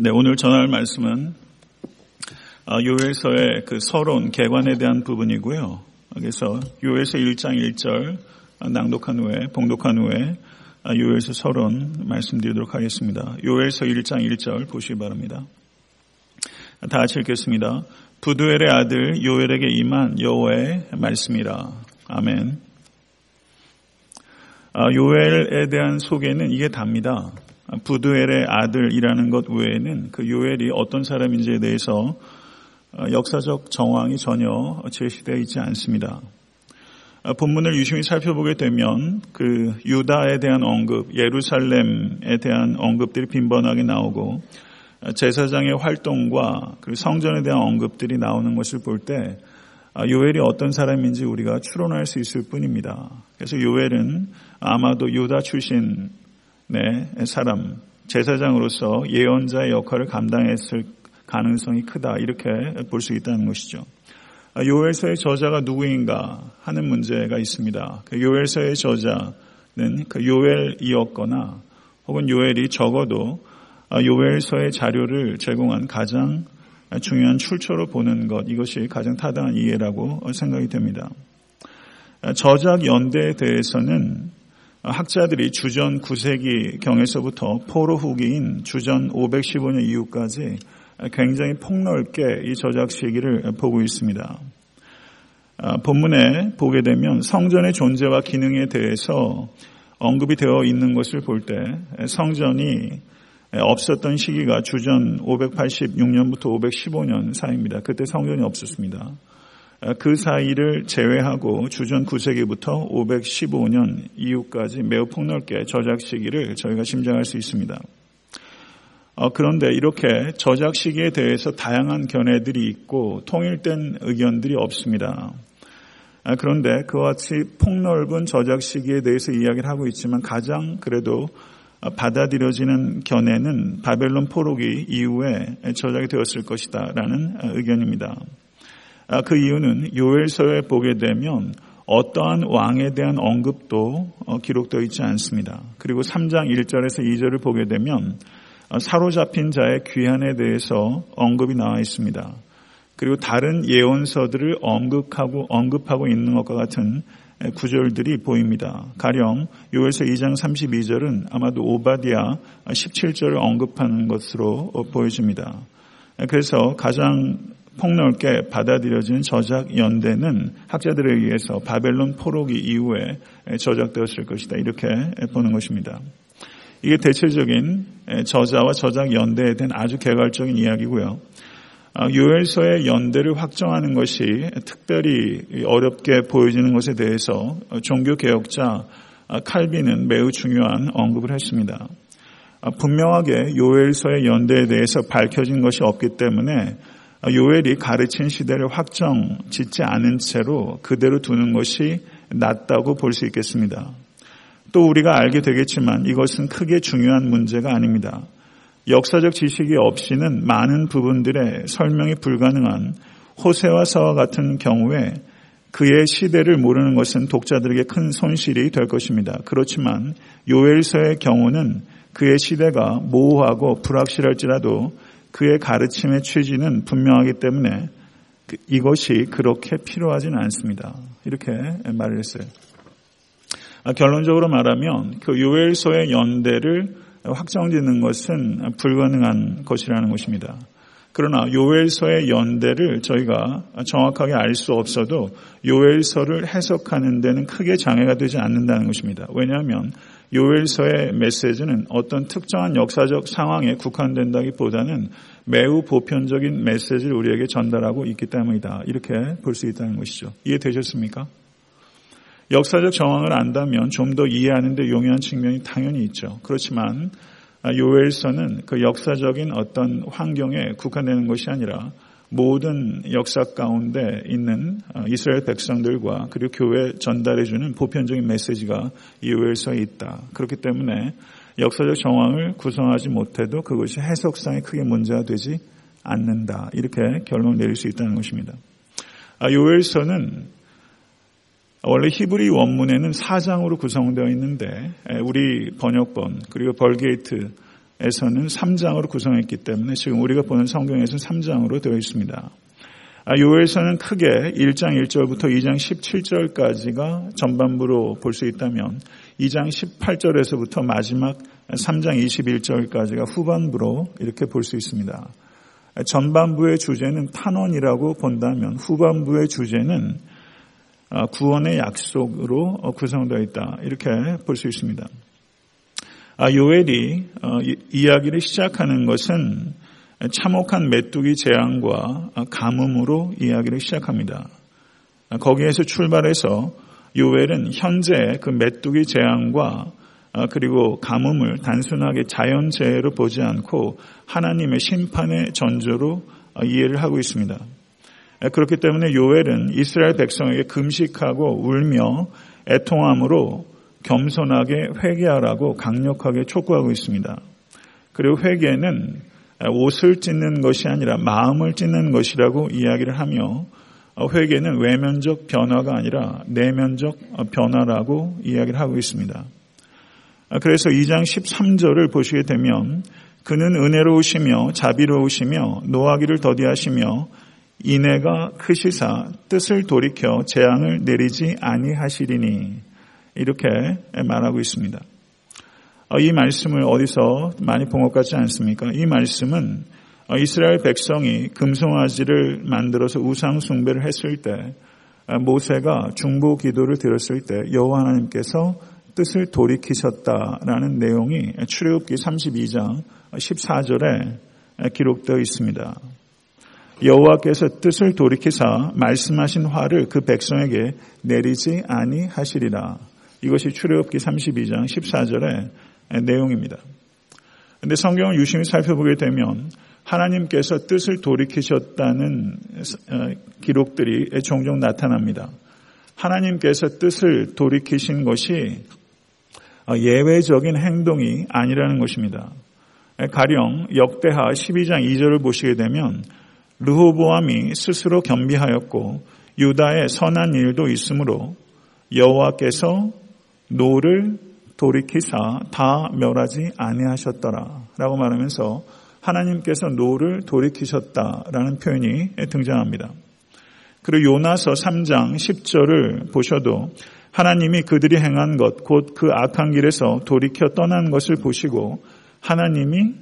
네, 오늘 전할 말씀은 아, 요엘서의 그 서론 개관에 대한 부분이고요. 그래서 요엘서 1장 1절 낭독한 후에 봉독한 후에 아, 요엘서 서론 말씀드리도록 하겠습니다. 요엘서 1장 1절 보시기 바랍니다. 다 같이 읽겠습니다. 부두엘의 아들 요엘에게 임한 여호와의 말씀이라. 아멘. 아, 요엘에 대한 소개는 이게 답니다. 부두엘의 아들이라는 것 외에는 그 요엘이 어떤 사람인지에 대해서 어, 역사적 정황이 전혀 제시되어 있지 않습니다. 어, 본문을 유심히 살펴보게 되면 그 유다에 대한 언급, 예루살렘에 대한 언급들이 빈번하게 나오고 어, 제사장의 활동과 그 성전에 대한 언급들이 나오는 것을 볼 때 요엘이 어떤 사람인지 우리가 추론할 수 있을 뿐입니다. 그래서 요엘은 아마도 유다 출신 네, 사람, 제사장으로서 예언자의 역할을 감당했을 가능성이 크다. 이렇게 볼 수 있다는 것이죠. 아, 요엘서의 저자가 누구인가 하는 문제가 있습니다. 그 요엘서의 저자는 그 요엘이었거나 혹은 요엘이 적어도 아, 요엘서의 자료를 제공한 가장 중요한 출처로 보는 것 이것이 가장 타당한 이해라고 생각이 됩니다. 아, 저작 연대에 대해서는 학자들이 주전 9세기 경에서부터 포로 후기인 주전 515년 이후까지 굉장히 폭넓게 이 저작 시기를 보고 있습니다. 아, 본문에 보게 되면 성전의 존재와 기능에 대해서 언급이 되어 있는 것을 볼 때 성전이 없었던 시기가 주전 586년부터 515년 사이입니다. 그때 성전이 없었습니다. 그 사이를 제외하고 주전 9세기부터 515년 이후까지 매우 폭넓게 저작 시기를 저희가 심장할 수 있습니다. 어, 그런데 이렇게 저작 시기에 대해서 다양한 견해들이 있고 통일된 의견들이 없습니다. 아, 그런데 그와 같이 폭넓은 저작 시기에 대해서 이야기를 하고 있지만 가장 그래도 받아들여지는 견해는 바벨론 포로기 이후에 저작이 되었을 것이다라는 의견입니다. 아, 그 이유는 요엘서에 보게 되면 어떠한 왕에 대한 언급도 어, 기록되어 있지 않습니다. 그리고 3장 1절에서 2절을 보게 되면 어, 사로잡힌 자의 귀환에 대해서 언급이 나와 있습니다. 그리고 다른 예언서들을 언급하고 언급하고 있는 것과 같은 구절들이 보입니다. 가령 요엘서 2장 32절은 아마도 오바디아 17절을 언급하는 것으로 어, 보여집니다. 그래서 가장 폭넓게 받아들여진 저작 연대는 학자들에 의해서 바벨론 포로기 이후에 저작되었을 것이다. 이렇게 보는 것입니다. 이게 대체적인 저자와 저작 연대에 대한 아주 개괄적인 이야기고요. 아, 요엘서의 연대를 확정하는 것이 특별히 어렵게 보여지는 것에 대해서 종교 개혁자 칼빈은 매우 중요한 언급을 했습니다. 아, 분명하게 요엘서의 연대에 대해서 밝혀진 것이 없기 때문에 요엘이 가르친 시대를 확정 짓지 않은 채로 그대로 두는 것이 낫다고 볼 수 있겠습니다. 또 우리가 알게 되겠지만 이것은 크게 중요한 문제가 아닙니다. 역사적 지식이 없이는 많은 부분들의 설명이 불가능한 호세와 서와 같은 경우에 그의 시대를 모르는 것은 독자들에게 큰 손실이 될 것입니다. 그렇지만 요엘서의 경우는 그의 시대가 모호하고 불확실할지라도 그의 가르침의 취지는 분명하기 때문에 그 이것이 그렇게 필요하진 않습니다. 이렇게 말을 했어요. 아, 결론적으로 말하면 그 요엘서의 연대를 확정짓는 것은 불가능한 것이라는 것입니다. 그러나 요엘서의 연대를 저희가 정확하게 알 수 없어도 요엘서를 해석하는 데는 크게 장애가 되지 않는다는 것입니다. 왜냐하면 요엘서의 메시지는 어떤 특정한 역사적 상황에 국한된다기보다는 매우 보편적인 메시지를 우리에게 전달하고 있기 때문이다. 이렇게 볼 수 있다는 것이죠. 이해되셨습니까? 역사적 정황을 안다면 좀 더 이해하는 데 용이한 측면이 당연히 있죠. 그렇지만 요엘서는 그 역사적인 어떤 환경에 국한되는 것이 아니라 모든 역사 가운데 있는 어, 이스라엘 백성들과 그리고 교회 전달해주는 보편적인 메시지가 이 요엘서에 있다. 그렇기 때문에 역사적 정황을 구성하지 못해도 그것이 해석상에 크게 문제가 되지 않는다. 이렇게 결론을 내릴 수 있다는 것입니다. 아, 요엘서는 원래 히브리 원문에는 4장으로 구성되어 있는데 우리 번역본 그리고 벌게이트 에서는 3장으로 구성했기 때문에 지금 우리가 보는 성경에서는 3장으로 되어 있습니다. 아, 요엘서는 크게 1장 1절부터 2장 17절까지가 전반부로 볼 수 있다면 2장 18절에서부터 마지막 3장 21절까지가 후반부로 이렇게 볼 수 있습니다. 전반부의 주제는 탄원이라고 본다면 후반부의 주제는 아, 구원의 약속으로 구성되어 있다. 이렇게 볼 수 있습니다. 아, 요엘이 어, 이야기를 시작하는 것은 참혹한 메뚜기 재앙과 가뭄으로 이야기를 시작합니다. 거기에서 출발해서 요엘은 현재 그 메뚜기 재앙과 그리고 가뭄을 단순하게 자연재해로 보지 않고 하나님의 심판의 전조로 이해를 하고 있습니다. 그렇기 때문에 요엘은 이스라엘 백성에게 금식하고 울며 애통함으로 겸손하게 회개하라고 강력하게 촉구하고 있습니다. 그리고 회개는 옷을 찢는 것이 아니라 마음을 찢는 것이라고 이야기를 하며 회개는 외면적 변화가 아니라 내면적 변화라고 이야기를 하고 있습니다. 그래서 2장 13절을 보시게 되면 그는 은혜로우시며 자비로우시며 노하기를 더디하시며 인애가 크시사 뜻을 돌이켜 재앙을 내리지 아니하시리니 이렇게 말하고 있습니다. 어, 이 말씀을 어디서 많이 본 것 같지 않습니까? 이 말씀은 어, 이스라엘 백성이 금송아지를 만들어서 우상 숭배를 했을 때 어, 모세가 중보 기도를 드렸을 때 여호와 하나님께서 뜻을 돌이키셨다라는 내용이 출애굽기 32장 14절에 기록되어 있습니다. 여호와께서 뜻을 돌이키사 말씀하신 화를 그 백성에게 내리지 아니하시리라. 이것이 출애굽기 32장 14절의 내용입니다. 근데 성경을 유심히 살펴보게 되면 하나님께서 뜻을 돌이키셨다는 어, 기록들이 종종 나타납니다. 하나님께서 뜻을 돌이키신 것이 어, 예외적인 행동이 아니라는 것입니다. 가령 역대하 12장 2절을 보시게 되면 르호보암이 스스로 겸비하였고 유다의 선한 일도 있으므로 여호와께서 노를 돌이키사 다 멸하지 아니하셨더라 라고 말하면서 하나님께서 노를 돌이키셨다라는 표현이 등장합니다. 그리고 요나서 3장 10절을 보셔도 하나님이 그들이 행한 것, 곧 그 악한 길에서 돌이켜 떠난 것을 보시고 하나님이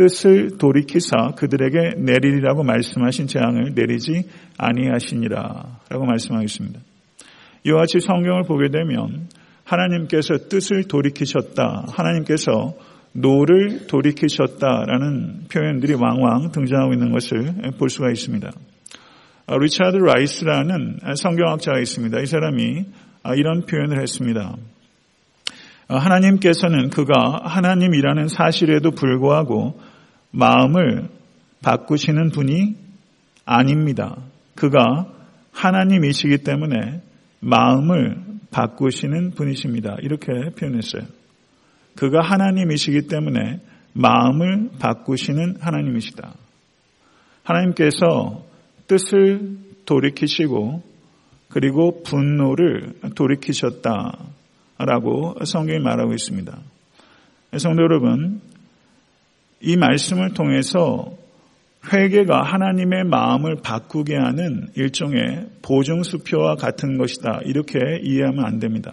뜻을 돌이키사 그들에게 내리리라고 말씀하신 재앙을 내리지 아니하시니라 라고 말씀하겠습니다. 이와 같이 성경을 보게 되면 하나님께서 뜻을 돌이키셨다. 하나님께서 노를 돌이키셨다라는 표현들이 왕왕 등장하고 있는 것을 볼 수가 있습니다. 아, 리차드 라이스라는 성경학자가 있습니다. 이 사람이 아, 이런 표현을 했습니다. 아, 하나님께서는 그가 하나님이라는 사실에도 불구하고 마음을 바꾸시는 분이 아닙니다. 그가 하나님이시기 때문에 마음을 바꾸시는 분이십니다. 이렇게 표현했어요. 그가 하나님이시기 때문에 마음을 바꾸시는 하나님이시다. 하나님께서 뜻을 돌이키시고 그리고 분노를 돌이키셨다라고 성경이 말하고 있습니다. 성도 여러분, 이 말씀을 통해서 회개가 하나님의 마음을 바꾸게 하는 일종의 보증수표와 같은 것이다. 이렇게 이해하면 안 됩니다.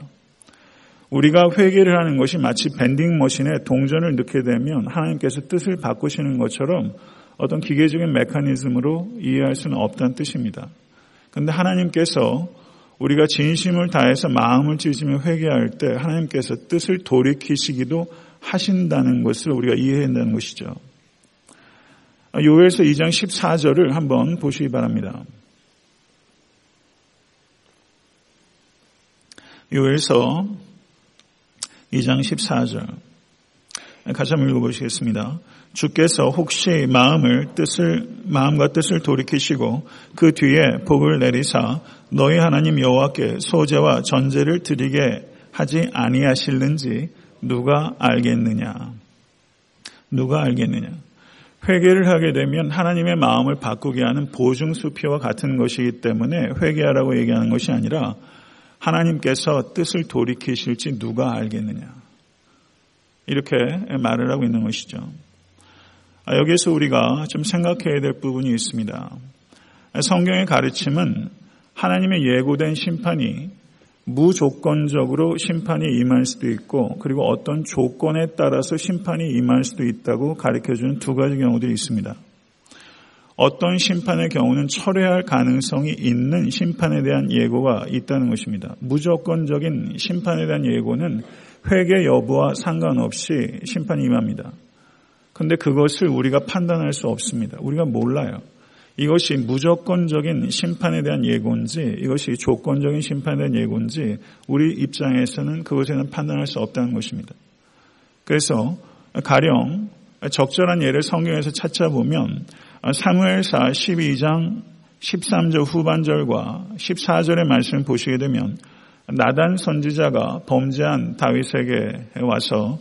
우리가 회개를 하는 것이 마치 밴딩 머신에 동전을 넣게 되면 하나님께서 뜻을 바꾸시는 것처럼 어떤 기계적인 메커니즘으로 이해할 수는 없다는 뜻입니다. 그런데 하나님께서 우리가 진심을 다해서 마음을 찢으며 회개할 때 하나님께서 뜻을 돌이키시기도 하신다는 것을 우리가 이해해야 한다는 것이죠. 요엘서 2장 14절을 한번 보시기 바랍니다. 요엘서 2장 14절. 같이 한번 읽어보시겠습니다. 주께서 혹시 마음을 뜻을 마음과 뜻을 돌이키시고 그 뒤에 복을 내리사 너희 하나님 여호와께 소제와 전제를 드리게 하지 아니하실는지 누가 알겠느냐? 누가 알겠느냐? 회개를 하게 되면 하나님의 마음을 바꾸게 하는 보증 수표와 같은 것이기 때문에 회개하라고 얘기하는 것이 아니라 하나님께서 뜻을 돌이키실지 누가 알겠느냐. 이렇게 말을 하고 있는 것이죠. 아, 여기에서 우리가 좀 생각해야 될 부분이 있습니다. 성경의 가르침은 하나님의 예고된 심판이 무조건적으로 심판이 임할 수도 있고 그리고 어떤 조건에 따라서 심판이 임할 수도 있다고 가르쳐주는 두 가지 경우들이 있습니다. 어떤 심판의 경우는 철회할 가능성이 있는 심판에 대한 예고가 있다는 것입니다. 무조건적인 심판에 대한 예고는 회개 여부와 상관없이 심판이 임합니다. 그런데 그것을 우리가 판단할 수 없습니다. 우리가 몰라요. 이것이 무조건적인 심판에 대한 예고인지 이것이 조건적인 심판에 대한 예고인지 우리 입장에서는 그것에 대한 판단할 수 없다는 것입니다. 그래서 가령 적절한 예를 성경에서 찾아보면 사무엘사 12장 13절 후반절과 14절의 말씀을 보시게 되면 나단 선지자가 범죄한 다윗에게 와서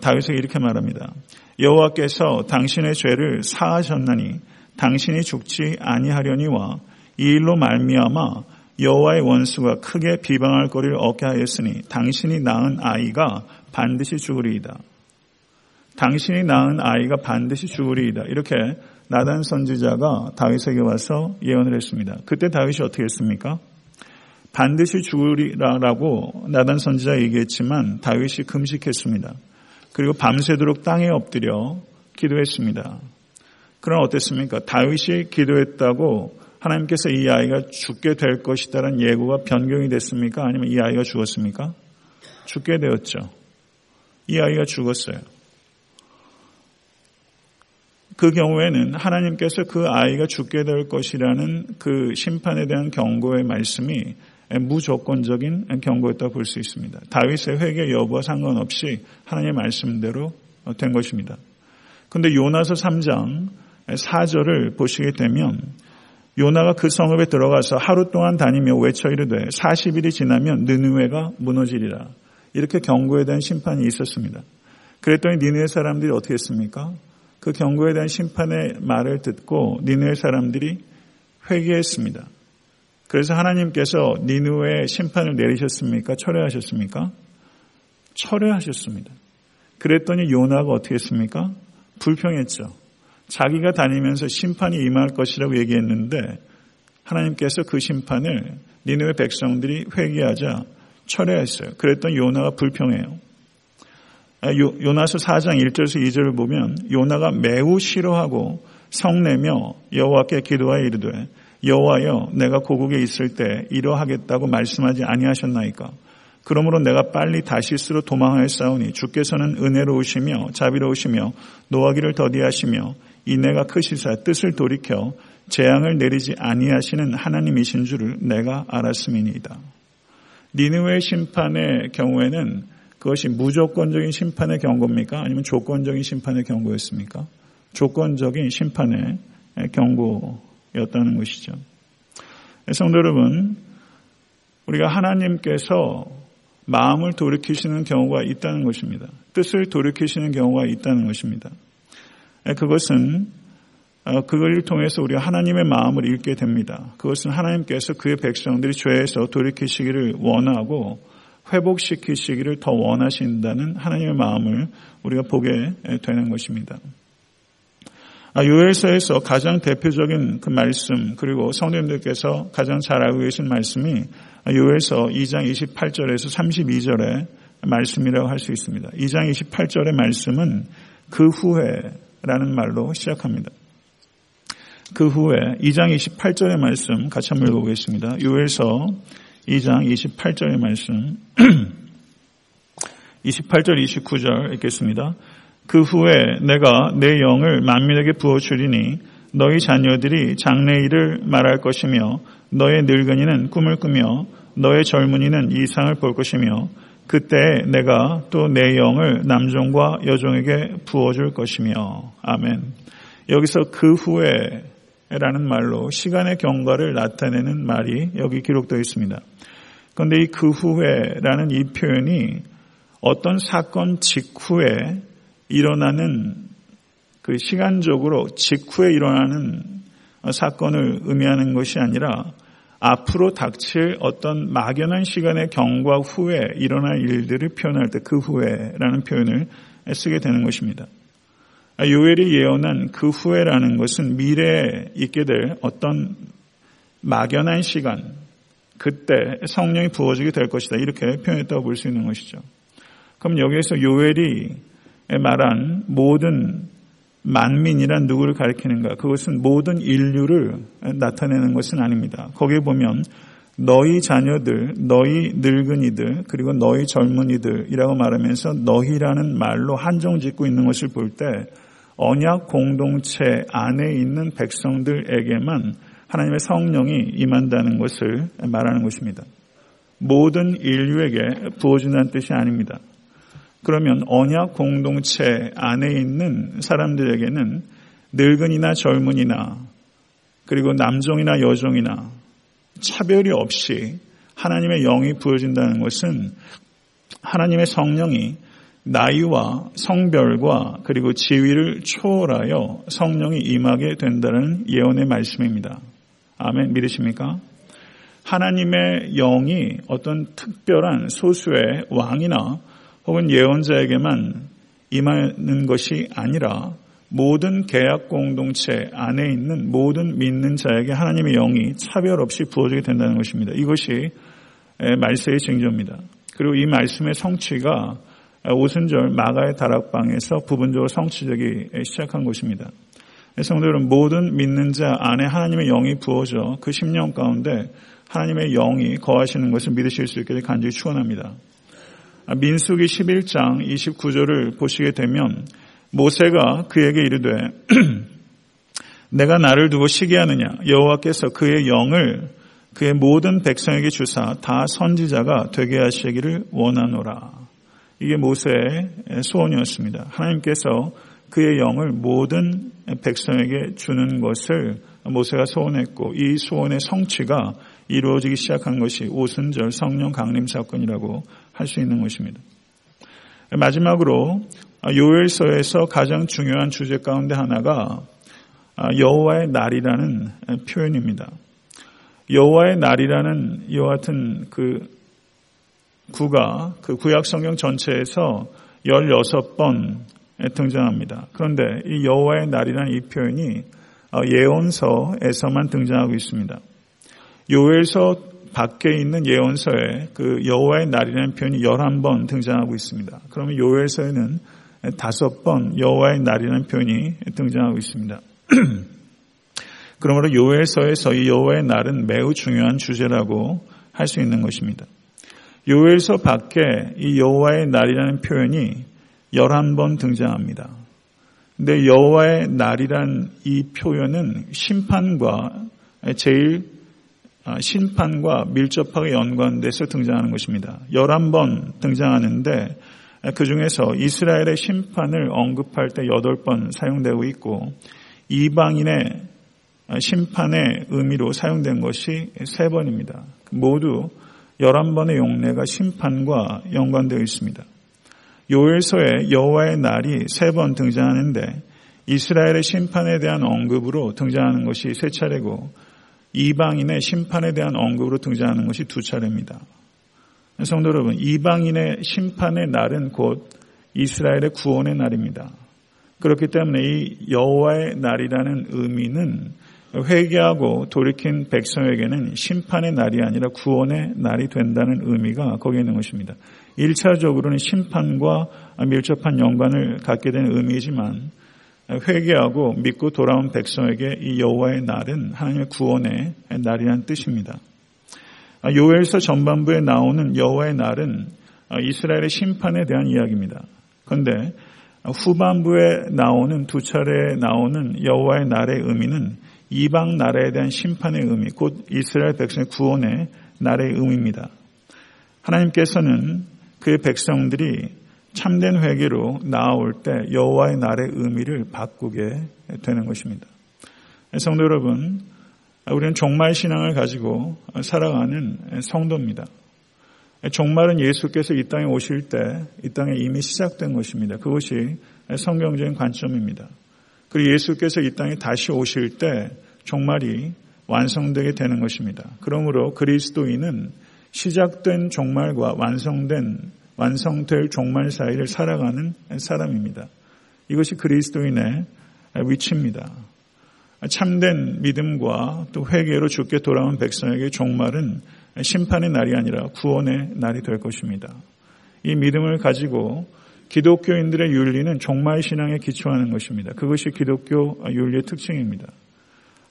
다윗에게 이렇게 말합니다. 여호와께서 당신의 죄를 사하셨나니 당신이 죽지 아니하려니와 이 일로 말미암아 여호와의 원수가 크게 비방할 거리를 얻게 하였으니 당신이 낳은 아이가 반드시 죽으리이다. 당신이 낳은 아이가 반드시 죽으리이다. 이렇게 나단 선지자가 다윗에게 와서 예언을 했습니다. 그때 다윗이 어떻게 했습니까? 반드시 죽으리라라고 나단 선지자 얘기했지만 다윗이 금식했습니다. 그리고 밤새도록 땅에 엎드려 기도했습니다. 그럼 어땠습니까? 다윗이 기도했다고 하나님께서 이 아이가 죽게 될 것이다라는 예고가 변경이 됐습니까? 아니면 이 아이가 죽었습니까? 죽게 되었죠. 이 아이가 죽었어요. 그 경우에는 하나님께서 그 아이가 죽게 될 것이라는 그 심판에 대한 경고의 말씀이 무조건적인 경고였다고 볼 수 있습니다. 다윗의 회개 여부와 상관없이 하나님의 말씀대로 된 것입니다. 그런데 요나서 3장 4절을 보시게 되면 요나가 그 성읍에 들어가서 하루 동안 다니며 외쳐 이르되 40일이 지나면 느누웨가 무너지리라. 이렇게 경고에 대한 심판이 있었습니다. 그랬더니 니누의 사람들이 어떻게 했습니까? 그 경고에 대한 심판의 말을 듣고 니누의 사람들이 회개했습니다. 그래서 하나님께서 니누의 심판을 내리셨습니까? 철회하셨습니까? 철회하셨습니다. 그랬더니 요나가 어떻게 했습니까? 불평했죠. 자기가 다니면서 심판이 임할 것이라고 얘기했는데 하나님께서 그 심판을 니누의 백성들이 회개하자 철회했어요. 그랬더니 요나가 불평해요. 아, 요나서 4장 1절에서 2절을 보면 요나가 매우 싫어하고 성내며 여호와께 기도하여 이르되 여호와여 내가 고국에 있을 때 이러하겠다고 말씀하지 아니하셨나이까 그러므로 내가 빨리 다시스로 도망하였사오니 주께서는 은혜로우시며 자비로우시며 노하기를 더디하시며 이내가 크시사 뜻을 돌이켜 재앙을 내리지 아니하시는 하나님이신 줄을 내가 알았음이니이다. 니느웨 심판의 경우에는 그것이 무조건적인 심판의 경고입니까? 아니면 조건적인 심판의 경고였습니까? 조건적인 심판의 경고였다는 것이죠. 성도 여러분, 우리가 하나님께서 마음을 돌이키시는 경우가 있다는 것입니다. 뜻을 돌이키시는 경우가 있다는 것입니다. 그것은 어, 그걸 통해서 우리가 하나님의 마음을 읽게 됩니다. 그것은 하나님께서 그의 백성들이 죄에서 돌이키시기를 원하고 회복시키시기를 더 원하신다는 하나님의 마음을 우리가 보게 되는 것입니다. 아, 요엘서에서 가장 대표적인 그 말씀 그리고 성도님들께서 가장 잘 알고 계신 말씀이 요엘서 2장 28절에서 32절의 말씀이라고 할 수 있습니다. 2장 28절의 말씀은 그 후에 라는 말로 시작합니다. 그 후에 2장 28절의 말씀 같이 한번 읽어보겠습니다. 요엘서 2장 28절의 말씀 28절 29절 읽겠습니다. 그 후에 내가 내 영을 만민에게 부어주리니 너희 자녀들이 장래 일을 말할 것이며 너의 늙은이는 꿈을 꾸며 너의 젊은이는 이상을 볼 것이며 그때 내가 또 내 영을 남종과 여종에게 부어줄 것이며 아멘. 여기서 그 후에 라는 말로 시간의 경과를 나타내는 말이 여기 기록되어 있습니다. 그런데 이 그 후에라는 이 표현이 어떤 사건 직후에 일어나는 그 시간적으로 직후에 일어나는 사건을 의미하는 것이 아니라 앞으로 닥칠 어떤 막연한 시간의 경과 후에 일어날 일들을 표현할 때 그 후에라는 표현을 쓰게 되는 것입니다. 요엘이 예언한 그 후에라는 것은 미래에 있게 될 어떤 막연한 시간, 그때 성령이 부어지게 될 것이다. 이렇게 표현했다고 볼 수 있는 것이죠. 그럼 여기에서 요엘이 말한 모든 만민이란 누구를 가리키는가? 그것은 모든 인류를 나타내는 것은 아닙니다. 거기에 보면 너희 자녀들, 너희 늙은이들, 그리고 너희 젊은이들이라고 말하면서 너희라는 말로 한정 짓고 있는 것을 볼 때 언약 공동체 안에 있는 백성들에게만 하나님의 성령이 임한다는 것을 말하는 것입니다. 모든 인류에게 부어준다는 뜻이 아닙니다. 그러면 언약 공동체 안에 있는 사람들에게는 늙은이나 젊은이나 그리고 남종이나 여종이나 차별이 없이 하나님의 영이 부여진다는 것은 하나님의 성령이 나이와 성별과 그리고 지위를 초월하여 성령이 임하게 된다는 예언의 말씀입니다. 아멘 믿으십니까? 하나님의 영이 어떤 특별한 소수의 왕이나 혹은 예언자에게만 임하는 것이 아니라 모든 계약 공동체 안에 있는 모든 믿는 자에게 하나님의 영이 차별 없이 부어지게 된다는 것입니다. 이것이 말세의 징조입니다. 그리고 이 말씀의 성취가 오순절 마가의 다락방에서 부분적으로 성취되기 시작한 것입니다. 성도 여러분, 모든 믿는 자 안에 하나님의 영이 부어져 그 10년 가운데 하나님의 영이 거하시는 것을 믿으실 수 있게 간절히 축원합니다. 민수기 11장 29절을 보시게 되면 모세가 그에게 이르되 내가 나를 두고 시기하느냐 여호와께서 그의 영을 그의 모든 백성에게 주사 다 선지자가 되게 하시기를 원하노라. 이게 모세의 소원이었습니다. 하나님께서 그의 영을 모든 백성에게 주는 것을 모세가 소원했고 이 소원의 성취가 이루어지기 시작한 것이 오순절 성령 강림 사건이라고 할 수 있는 것입니다. 마지막으로 요엘서에서 가장 중요한 주제 가운데 하나가 여호와의 날이라는 표현입니다. 여호와의 날이라는 이와 같은 그 구가 그 구약 성경 전체에서 16번 등장합니다. 그런데 이 여호와의 날이라는 이 표현이 예언서에서만 등장하고 있습니다. 요엘서 밖에 있는 예언서에 그 여호와의 날이라는 표현이 11번 등장하고 있습니다. 그러면 요엘서에는 다섯 번 여호와의 날이라는 표현이 등장하고 있습니다. 그러므로 요엘서에서 이 여호와의 날은 매우 중요한 주제라고 할 수 있는 것입니다. 요엘서 밖에 이 여호와의 날이라는 표현이 11번 등장합니다. 근데 여호와의 날이란 이 표현은 심판과 제일 아, 심판과 밀접하게 연관돼서 등장하는 것입니다. 11번 등장하는데 그 중에서 이스라엘의 심판을 언급할 때 8번 사용되고 있고 이방인의 심판의 의미로 사용된 것이 3번입니다. 모두 11번의 용례가 심판과 연관되어 있습니다. 요엘서에 여호와의 날이 3번 등장하는데 이스라엘의 심판에 대한 언급으로 등장하는 것이 세 차례고 이방인의 심판에 대한 언급으로 등장하는 것이 두 차례입니다. 성도 여러분, 이방인의 심판의 날은 곧 이스라엘의 구원의 날입니다. 그렇기 때문에 이 여호와의 날이라는 의미는 회개하고 돌이킨 백성에게는 심판의 날이 아니라 구원의 날이 된다는 의미가 거기에 있는 것입니다. 1차적으로는 심판과 밀접한 연관을 갖게 되는 의미이지만 회개하고 믿고 돌아온 백성에게 이 여호와의 날은 하나님의 구원의 날이라는 뜻입니다. 요엘서 전반부에 나오는 여호와의 날은 이스라엘의 심판에 대한 이야기입니다. 그런데 후반부에 나오는 두 차례 나오는 여호와의 날의 의미는 이방 나라에 대한 심판의 의미, 곧 이스라엘 백성의 구원의 날의 의미입니다. 하나님께서는 그의 백성들이 참된 회개로 나아올 때 여호와의 날의 의미를 바꾸게 되는 것입니다. 성도 여러분, 우리는 종말 신앙을 가지고 살아가는 성도입니다. 종말은 예수께서 이 땅에 오실 때 이 땅에 이미 시작된 것입니다. 그것이 성경적인 관점입니다. 그리고 예수께서 이 땅에 다시 오실 때 종말이 완성되게 되는 것입니다. 그러므로 그리스도인은 시작된 종말과 완성된 완성될 종말 사이를 살아가는 사람입니다. 이것이 그리스도인의 위치입니다. 참된 믿음과 또 회개로 죽게 돌아온 백성에게 종말은 심판의 날이 아니라 구원의 날이 될 것입니다. 이 믿음을 가지고 기독교인들의 윤리는 종말 신앙에 기초하는 것입니다. 그것이 기독교 윤리의 특징입니다.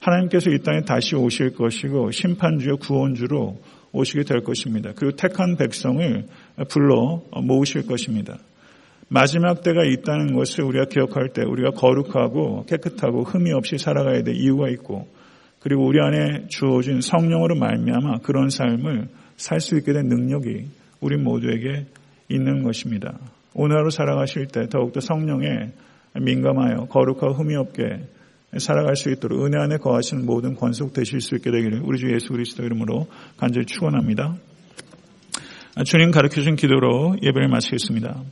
하나님께서 이 땅에 다시 오실 것이고 심판주요 구원주로 오시게 될 것입니다. 그리고 택한 백성을 불러 모으실 것입니다. 마지막 때가 있다는 것을 우리가 기억할 때 우리가 거룩하고 깨끗하고 흠이 없이 살아가야 될 이유가 있고 그리고 우리 안에 주어진 성령으로 말미암아 그런 삶을 살 수 있게 된 능력이 우리 모두에게 있는 것입니다. 오늘 하루 살아가실 때 더욱더 성령에 민감하여 거룩하고 흠이 없게 살아갈 수 있도록 은혜 안에 거하시는 모든 권속 되실 수 있게 되기를 우리 주 예수 그리스도 이름으로 간절히 축원합니다. 주님 가르쳐 준 기도로 예배를 마치겠습니다.